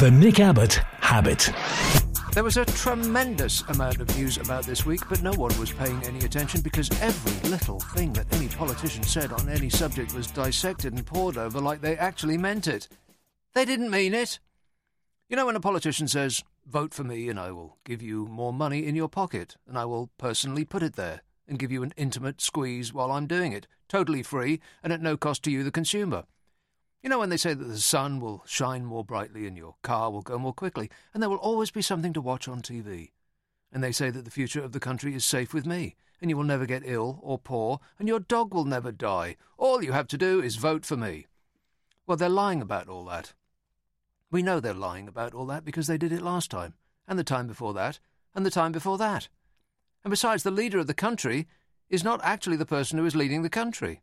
The Nick Abbot Habit. There was a tremendous amount of news about this week, but no one was paying any attention because every little thing that any politician said on any subject was dissected and pored over like they actually meant it. They didn't mean it. You know, when a politician says, Vote for me and I will give you more money in your pocket, and I will personally put it there and give you an intimate squeeze while I'm doing it, totally free and at no cost to you, the consumer. You know, when they say that the sun will shine more brightly and your car will go more quickly, and there will always be something to watch on TV. And they say that the future of the country is safe with me, and you will never get ill or poor, and your dog will never die. All you have to do is vote for me. Well, they're lying about all that. We know they're lying about all that because they did it last time, and the time before that, and the time before that. And besides, the leader of the country is not actually the person who is leading the country.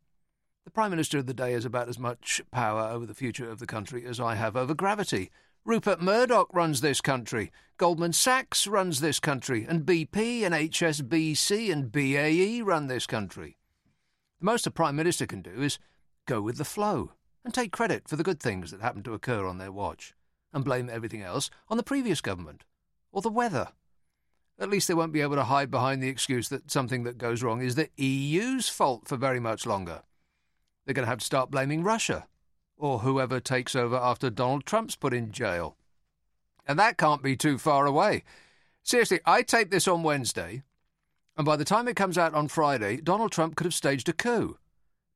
The Prime Minister of the day has about as much power over the future of the country as I have over gravity. Rupert Murdoch runs this country, Goldman Sachs runs this country, and BP and HSBC and BAE run this country. The most a Prime Minister can do is go with the flow and take credit for the good things that happen to occur on their watch, and blame everything else on the previous government or the weather. At least they won't be able to hide behind the excuse that something that goes wrong is the EU's fault for very much longer. They're going to have to start blaming Russia or whoever takes over after Donald Trump's put in jail. And that can't be too far away. Seriously, I tape this on Wednesday, and by the time it comes out on Friday, Donald Trump could have staged a coup,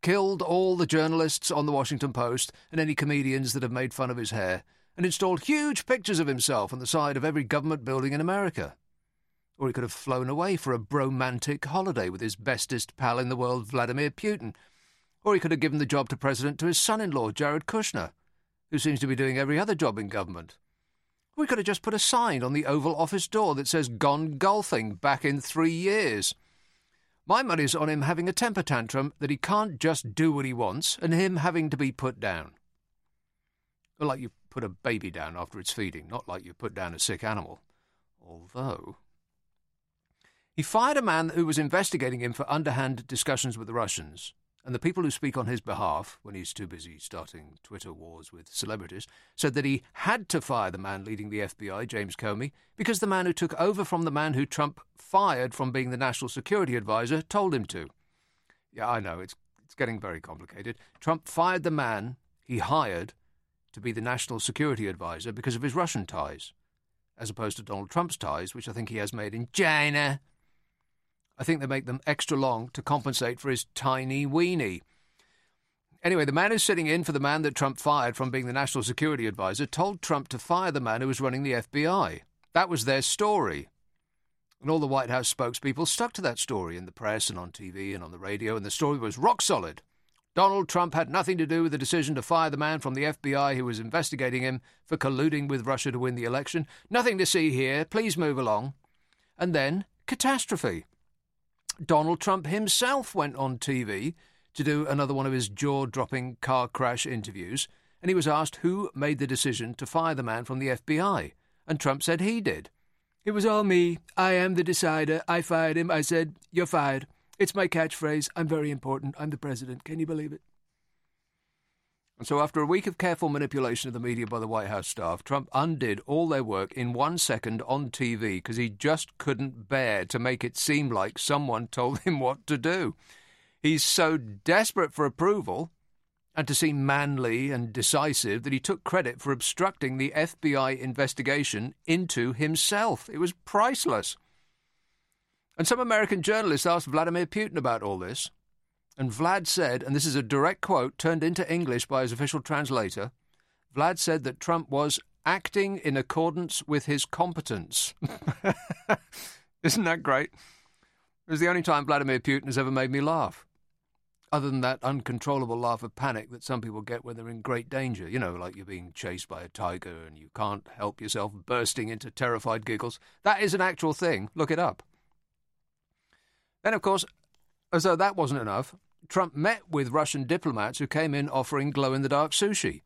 killed all the journalists on the Washington Post and any comedians that have made fun of his hair, and installed huge pictures of himself on the side of every government building in America. Or he could have flown away for a bromantic holiday with his bestest pal in the world, Vladimir Putin, or he could have given the job to president to his son in law, Jared Kushner, who seems to be doing every other job in government. We could have just put a sign on the Oval Office door that says Gone Golfing back in three years. My money's on him having a temper tantrum that he can't just do what he wants and him having to be put down. Like you put a baby down after it's feeding, not like you put down a sick animal. Although. He fired a man who was investigating him for underhand discussions with the Russians and the people who speak on his behalf, when he's too busy starting Twitter wars with celebrities, said that he had to fire the man leading the FBI, James Comey, because the man who took over from the man who Trump fired from being the national security advisor told him to. Yeah, I know, it's, it's getting very complicated. Trump fired the man he hired to be the national security advisor because of his Russian ties, as opposed to Donald Trump's ties, which I think he has made in China. I think they make them extra long to compensate for his tiny weenie. Anyway, the man who's sitting in for the man that Trump fired from being the national security advisor told Trump to fire the man who was running the FBI. That was their story. And all the White House spokespeople stuck to that story in the press and on TV and on the radio, and the story was rock solid. Donald Trump had nothing to do with the decision to fire the man from the FBI who was investigating him for colluding with Russia to win the election. Nothing to see here. Please move along. And then, catastrophe. Donald Trump himself went on TV to do another one of his jaw dropping car crash interviews, and he was asked who made the decision to fire the man from the FBI. And Trump said he did. It was all me. I am the decider. I fired him. I said, You're fired. It's my catchphrase. I'm very important. I'm the president. Can you believe it? And so, after a week of careful manipulation of the media by the White House staff, Trump undid all their work in one second on TV because he just couldn't bear to make it seem like someone told him what to do. He's so desperate for approval and to seem manly and decisive that he took credit for obstructing the FBI investigation into himself. It was priceless. And some American journalists asked Vladimir Putin about all this. And Vlad said, and this is a direct quote turned into English by his official translator Vlad said that Trump was acting in accordance with his competence. Isn't that great? It was the only time Vladimir Putin has ever made me laugh. Other than that uncontrollable laugh of panic that some people get when they're in great danger. You know, like you're being chased by a tiger and you can't help yourself bursting into terrified giggles. That is an actual thing. Look it up. Then, of course, as though that wasn't enough, Trump met with Russian diplomats who came in offering glow in the dark sushi.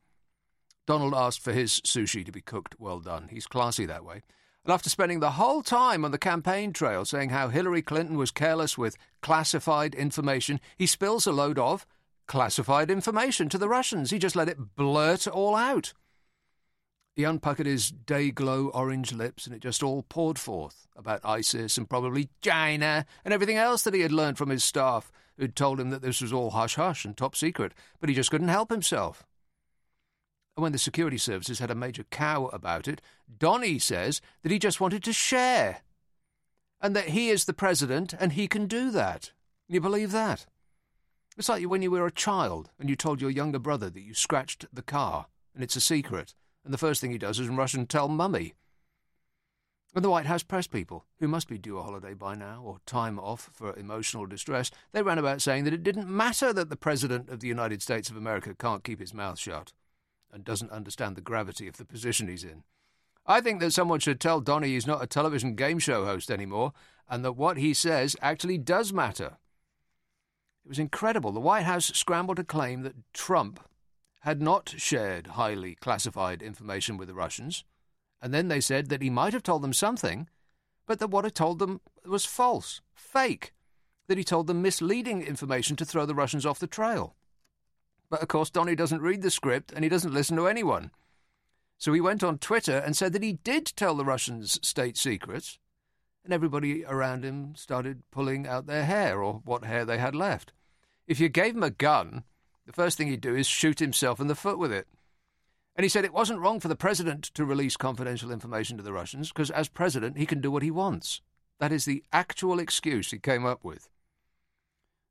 Donald asked for his sushi to be cooked well done. He's classy that way. And after spending the whole time on the campaign trail saying how Hillary Clinton was careless with classified information, he spills a load of classified information to the Russians. He just let it blurt all out. He unpuckered his day glow orange lips, and it just all poured forth about ISIS and probably China and everything else that he had learned from his staff, who'd told him that this was all hush hush and top secret, but he just couldn't help himself. And when the security services had a major cow about it, Donny says that he just wanted to share, and that he is the president and he can do that. You believe that? It's like when you were a child and you told your younger brother that you scratched the car and it's a secret, and the first thing he does is rush and tell Mummy. And the White House press people, who must be due a holiday by now or time off for emotional distress, they ran about saying that it didn't matter that the President of the United States of America can't keep his mouth shut and doesn't understand the gravity of the position he's in. I think that someone should tell Donny he's not a television game show host anymore and that what he says actually does matter. It was incredible. The White House scrambled to claim that Trump had not shared highly classified information with the Russians, and then they said that he might have told them something, but that what he told them was false, fake, that he told them misleading information to throw the Russians off the trail. But of course, Donny doesn't read the script and he doesn't listen to anyone. So he went on Twitter and said that he did tell the Russians state secrets, and everybody around him started pulling out their hair or what hair they had left. If you gave him a gun, the first thing he'd do is shoot himself in the foot with it. And he said it wasn't wrong for the president to release confidential information to the Russians because, as president, he can do what he wants. That is the actual excuse he came up with.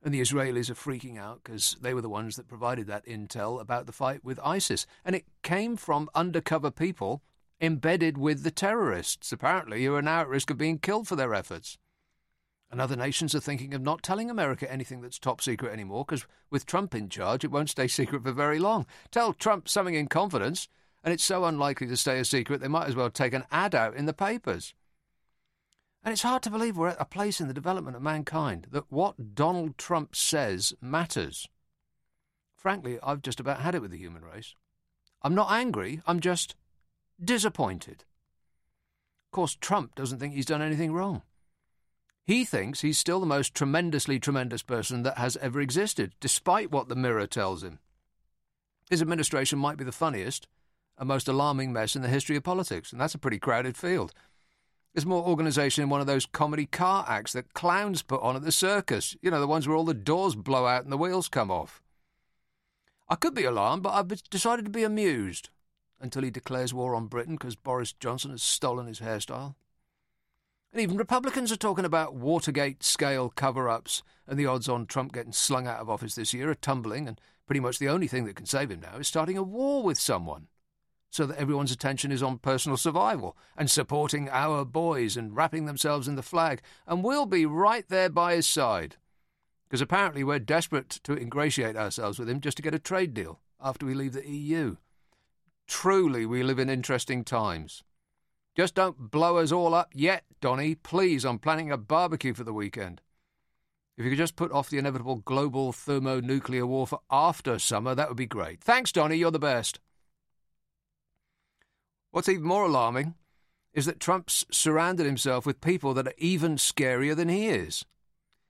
And the Israelis are freaking out because they were the ones that provided that intel about the fight with ISIS. And it came from undercover people embedded with the terrorists, apparently, who are now at risk of being killed for their efforts. And other nations are thinking of not telling America anything that's top secret anymore, because with Trump in charge, it won't stay secret for very long. Tell Trump something in confidence, and it's so unlikely to stay a secret, they might as well take an ad out in the papers. And it's hard to believe we're at a place in the development of mankind that what Donald Trump says matters. Frankly, I've just about had it with the human race. I'm not angry, I'm just disappointed. Of course, Trump doesn't think he's done anything wrong. He thinks he's still the most tremendously tremendous person that has ever existed, despite what the mirror tells him. His administration might be the funniest and most alarming mess in the history of politics, and that's a pretty crowded field. There's more organisation in one of those comedy car acts that clowns put on at the circus. You know, the ones where all the doors blow out and the wheels come off. I could be alarmed, but I've decided to be amused until he declares war on Britain because Boris Johnson has stolen his hairstyle. And even Republicans are talking about Watergate scale cover ups, and the odds on Trump getting slung out of office this year are tumbling, and pretty much the only thing that can save him now is starting a war with someone. So that everyone's attention is on personal survival and supporting our boys and wrapping themselves in the flag, and we'll be right there by his side. Because apparently we're desperate to ingratiate ourselves with him just to get a trade deal after we leave the EU. Truly, we live in interesting times. Just don't blow us all up yet, Donny. Please, I'm planning a barbecue for the weekend. If you could just put off the inevitable global thermonuclear war for after summer, that would be great. Thanks, Donny. You're the best. What's even more alarming is that Trump's surrounded himself with people that are even scarier than he is.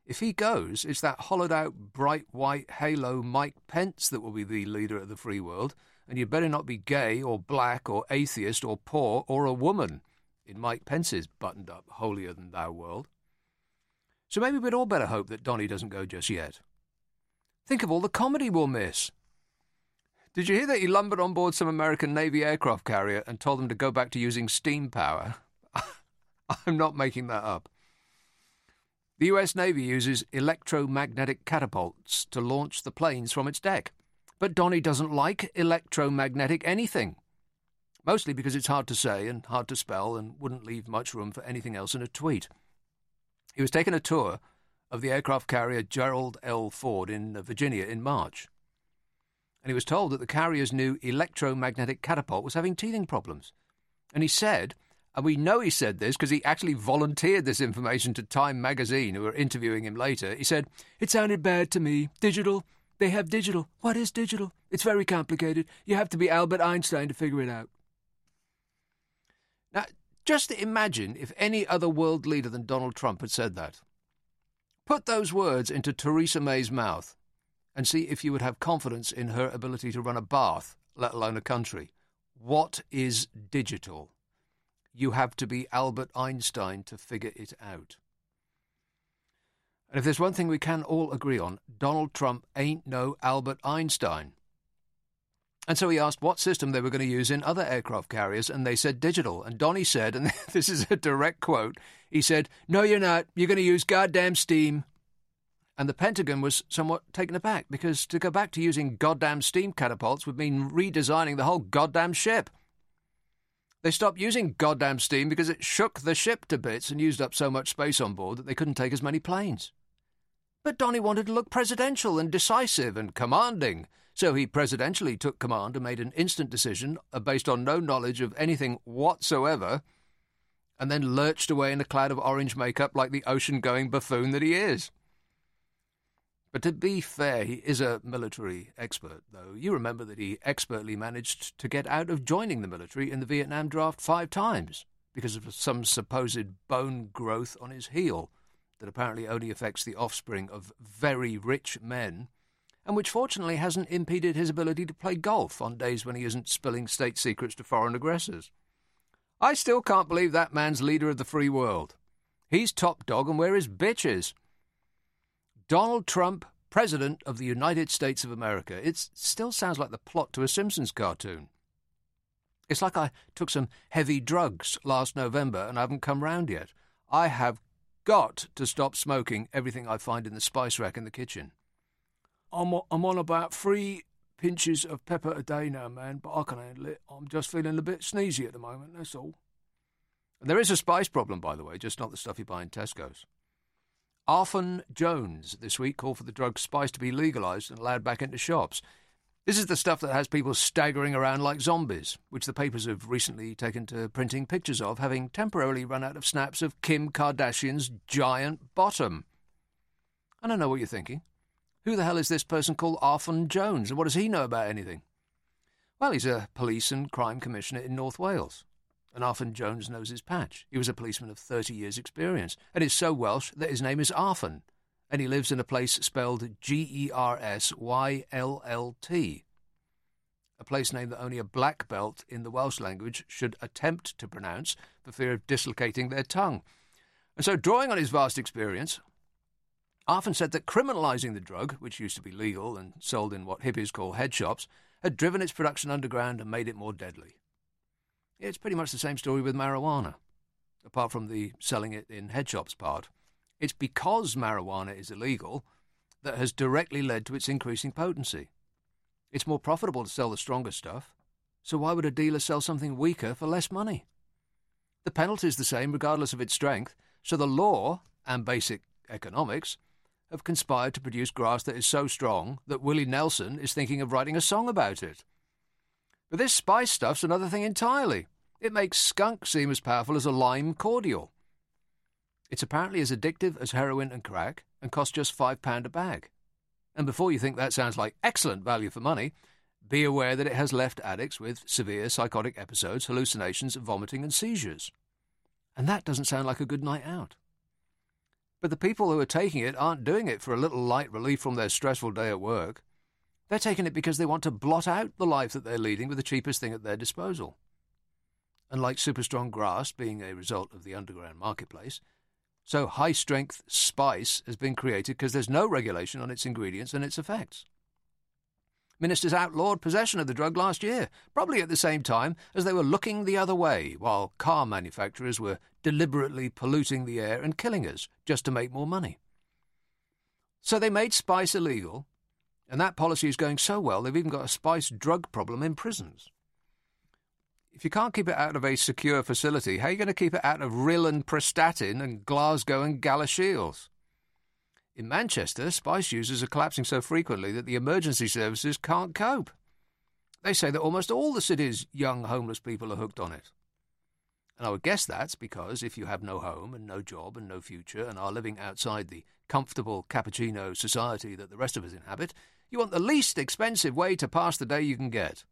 If he goes, it's that hollowed out bright white halo Mike Pence that will be the leader of the free world and you'd better not be gay or black or atheist or poor or a woman in Mike Pence's buttoned up, holier than thou world. So maybe we'd all better hope that Donny doesn't go just yet. Think of all the comedy we'll miss. Did you hear that he lumbered on board some American Navy aircraft carrier and told them to go back to using steam power? I'm not making that up. The US Navy uses electromagnetic catapults to launch the planes from its deck. But Donny doesn't like electromagnetic anything. Mostly because it's hard to say and hard to spell and wouldn't leave much room for anything else in a tweet. He was taking a tour of the aircraft carrier Gerald L. Ford in uh, Virginia in March. And he was told that the carrier's new electromagnetic catapult was having teething problems. And he said, and we know he said this because he actually volunteered this information to Time magazine, who were interviewing him later. He said, It sounded bad to me. Digital, they have digital. What is digital? It's very complicated. You have to be Albert Einstein to figure it out. Now, just imagine if any other world leader than Donald Trump had said that. Put those words into Theresa May's mouth and see if you would have confidence in her ability to run a bath, let alone a country, What is digital? You have to be Albert Einstein to figure it out. And if there's one thing we can all agree on, Donald Trump ain't no Albert Einstein. And so he asked what system they were going to use in other aircraft carriers, and they said digital. And Donny said, and this is a direct quote, he said, No, you're not. You're going to use goddamn steam. And the Pentagon was somewhat taken aback because to go back to using goddamn steam catapults would mean redesigning the whole goddamn ship. They stopped using goddamn steam because it shook the ship to bits and used up so much space on board that they couldn't take as many planes. But Donny wanted to look presidential and decisive and commanding, so he presidentially took command and made an instant decision uh, based on no knowledge of anything whatsoever, and then lurched away in a cloud of orange makeup like the ocean going buffoon that he is. But to be fair, he is a military expert, though. You remember that he expertly managed to get out of joining the military in the Vietnam draft five times because of some supposed bone growth on his heel that apparently only affects the offspring of very rich men, and which fortunately hasn't impeded his ability to play golf on days when he isn't spilling state secrets to foreign aggressors. I still can't believe that man's leader of the free world. He's top dog, and we're his bitches. Donald Trump, President of the United States of America. It still sounds like the plot to a Simpsons cartoon. It's like I took some heavy drugs last November and I haven't come round yet. I have got to stop smoking everything I find in the spice rack in the kitchen. I'm, I'm on about three pinches of pepper a day now, man, but I can handle it. I'm just feeling a bit sneezy at the moment, that's all. And there is a spice problem, by the way, just not the stuff you buy in Tesco's. Arfon Jones this week called for the drug spice to be legalised and allowed back into shops. This is the stuff that has people staggering around like zombies, which the papers have recently taken to printing pictures of, having temporarily run out of snaps of Kim Kardashian's giant bottom. I don't know what you're thinking. Who the hell is this person called Arfon Jones, and what does he know about anything? Well, he's a police and crime commissioner in North Wales and Arfon Jones knows his patch. He was a policeman of 30 years' experience, and is so Welsh that his name is Arfon, and he lives in a place spelled G E R S Y L L T. A place name that only a black belt in the Welsh language should attempt to pronounce for fear of dislocating their tongue. And so, drawing on his vast experience, Arfon said that criminalising the drug, which used to be legal and sold in what hippies call head shops, had driven its production underground and made it more deadly. It's pretty much the same story with marijuana, apart from the selling it in head shops part. It's because marijuana is illegal that has directly led to its increasing potency. It's more profitable to sell the stronger stuff, so why would a dealer sell something weaker for less money? The penalty is the same regardless of its strength, so the law and basic economics have conspired to produce grass that is so strong that Willie Nelson is thinking of writing a song about it. But this spice stuff's another thing entirely. It makes skunk seem as powerful as a lime cordial. It's apparently as addictive as heroin and crack and costs just £5 a bag. And before you think that sounds like excellent value for money, be aware that it has left addicts with severe psychotic episodes, hallucinations, vomiting, and seizures. And that doesn't sound like a good night out. But the people who are taking it aren't doing it for a little light relief from their stressful day at work. They're taking it because they want to blot out the life that they're leading with the cheapest thing at their disposal. And like super strong grass being a result of the underground marketplace, so high strength spice has been created because there's no regulation on its ingredients and its effects. Ministers outlawed possession of the drug last year, probably at the same time as they were looking the other way, while car manufacturers were deliberately polluting the air and killing us just to make more money. So they made spice illegal, and that policy is going so well, they've even got a spice drug problem in prisons. If you can't keep it out of a secure facility, how are you going to keep it out of Rhyl and Prestatyn and Glasgow and Galashiels? In Manchester, spice users are collapsing so frequently that the emergency services can't cope. They say that almost all the city's young homeless people are hooked on it. And I would guess that's because if you have no home and no job and no future and are living outside the comfortable cappuccino society that the rest of us inhabit, you want the least expensive way to pass the day you can get.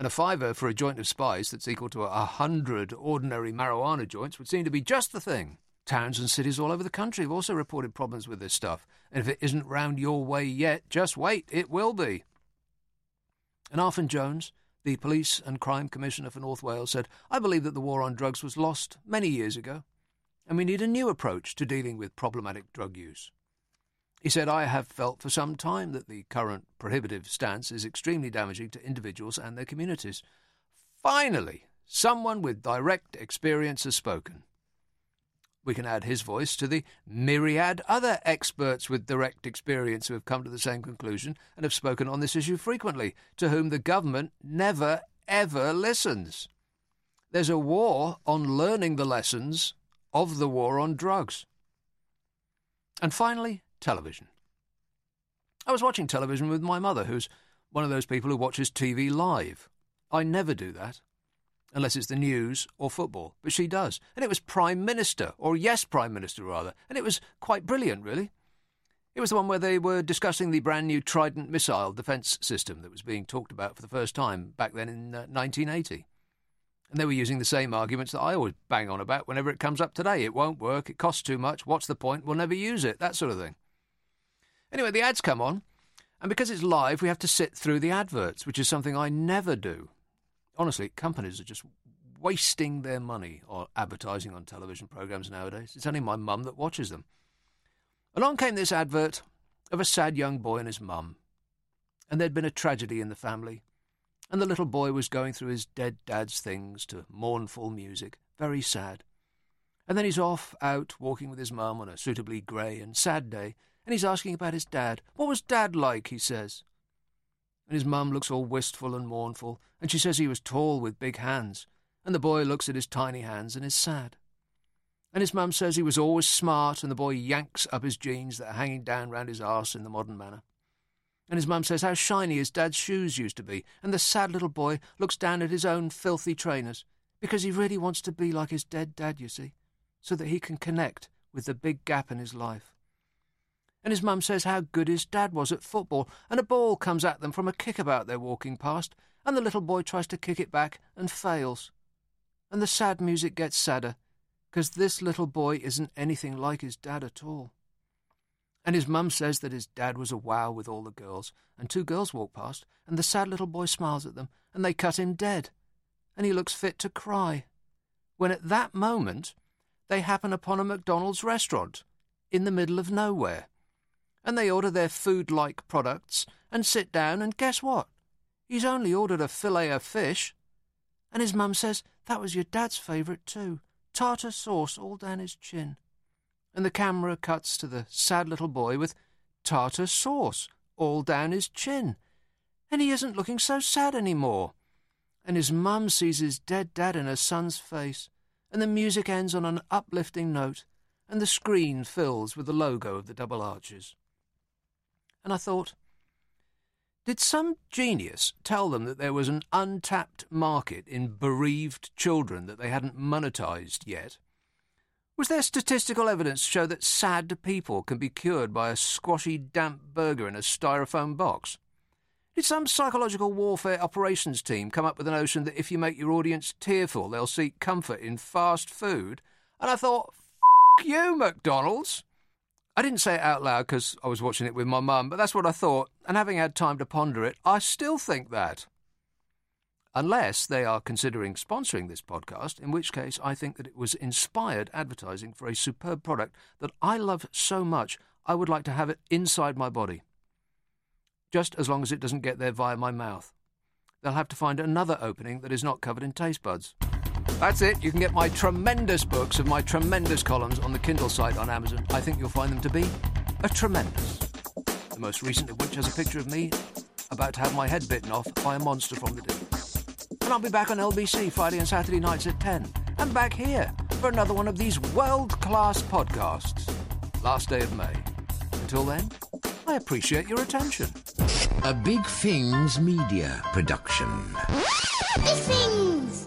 And a fiver for a joint of spice that's equal to a hundred ordinary marijuana joints would seem to be just the thing. Towns and cities all over the country have also reported problems with this stuff, and if it isn't round your way yet, just wait, it will be. And Arfon Jones, The Police and Crime Commissioner for North Wales said, I believe that the war on drugs was lost many years ago, and we need a new approach to dealing with problematic drug use. He said, I have felt for some time that the current prohibitive stance is extremely damaging to individuals and their communities. Finally, someone with direct experience has spoken. We can add his voice to the myriad other experts with direct experience who have come to the same conclusion and have spoken on this issue frequently, to whom the government never, ever listens. There's a war on learning the lessons of the war on drugs. And finally, television. I was watching television with my mother, who's one of those people who watches TV live. I never do that, unless it's the news or football, but she does. And it was Prime Minister, or Yes Prime Minister rather, and it was quite brilliant, really. It was the one where they were discussing the brand new Trident missile defence system that was being talked about for the first time back then in uh, 1980. And they were using the same arguments that I always bang on about whenever it comes up today. It won't work, it costs too much, what's the point, we'll never use it, that sort of thing. Anyway, the ads come on, and because it's live, we have to sit through the adverts, which is something I never do. Honestly, companies are just wasting their money on advertising on television programs nowadays. It's only my mum that watches them. Along came this advert of a sad young boy and his mum, and there'd been a tragedy in the family, and the little boy was going through his dead dad's things to mournful music, very sad. And then he's off out walking with his mum on a suitably grey and sad day, and he's asking about his dad. What was dad like, he says. And his mum looks all wistful and mournful, and she says he was tall with big hands, and the boy looks at his tiny hands and is sad. And his mum says he was always smart, and the boy yanks up his jeans that are hanging down round his arse in the modern manner. And his mum says how shiny his dad's shoes used to be, and the sad little boy looks down at his own filthy trainers, because he really wants to be like his dead dad, you see, so that he can connect with the big gap in his life and his mum says how good his dad was at football, and a ball comes at them from a kickabout they're walking past, and the little boy tries to kick it back and fails. And the sad music gets sadder, because this little boy isn't anything like his dad at all. And his mum says that his dad was a wow with all the girls, and two girls walk past, and the sad little boy smiles at them, and they cut him dead, and he looks fit to cry. When at that moment they happen upon a McDonald's restaurant in the middle of nowhere and they order their food like products and sit down, and guess what? He's only ordered a fillet of fish. And his mum says that was your dad's favourite too tartar sauce all down his chin. And the camera cuts to the sad little boy with tartar sauce all down his chin. And he isn't looking so sad any more. And his mum sees his dead dad in her son's face, and the music ends on an uplifting note, and the screen fills with the logo of the double arches and I thought, did some genius tell them that there was an untapped market in bereaved children that they hadn't monetized yet? Was there statistical evidence to show that sad people can be cured by a squashy, damp burger in a styrofoam box? Did some psychological warfare operations team come up with the notion that if you make your audience tearful, they'll seek comfort in fast food? And I thought, F you, McDonald's. I didn't say it out loud because I was watching it with my mum, but that's what I thought, and having had time to ponder it, I still think that. Unless they are considering sponsoring this podcast, in which case I think that it was inspired advertising for a superb product that I love so much I would like to have it inside my body. Just as long as it doesn't get there via my mouth. They'll have to find another opening that is not covered in taste buds. That's it. You can get my tremendous books of my tremendous columns on the Kindle site on Amazon. I think you'll find them to be a tremendous. The most recent of which has a picture of me about to have my head bitten off by a monster from the deep. And I'll be back on LBC Friday and Saturday nights at 10. And back here for another one of these world class podcasts. Last day of May. Until then, I appreciate your attention. A BigFings Media production. BigFings!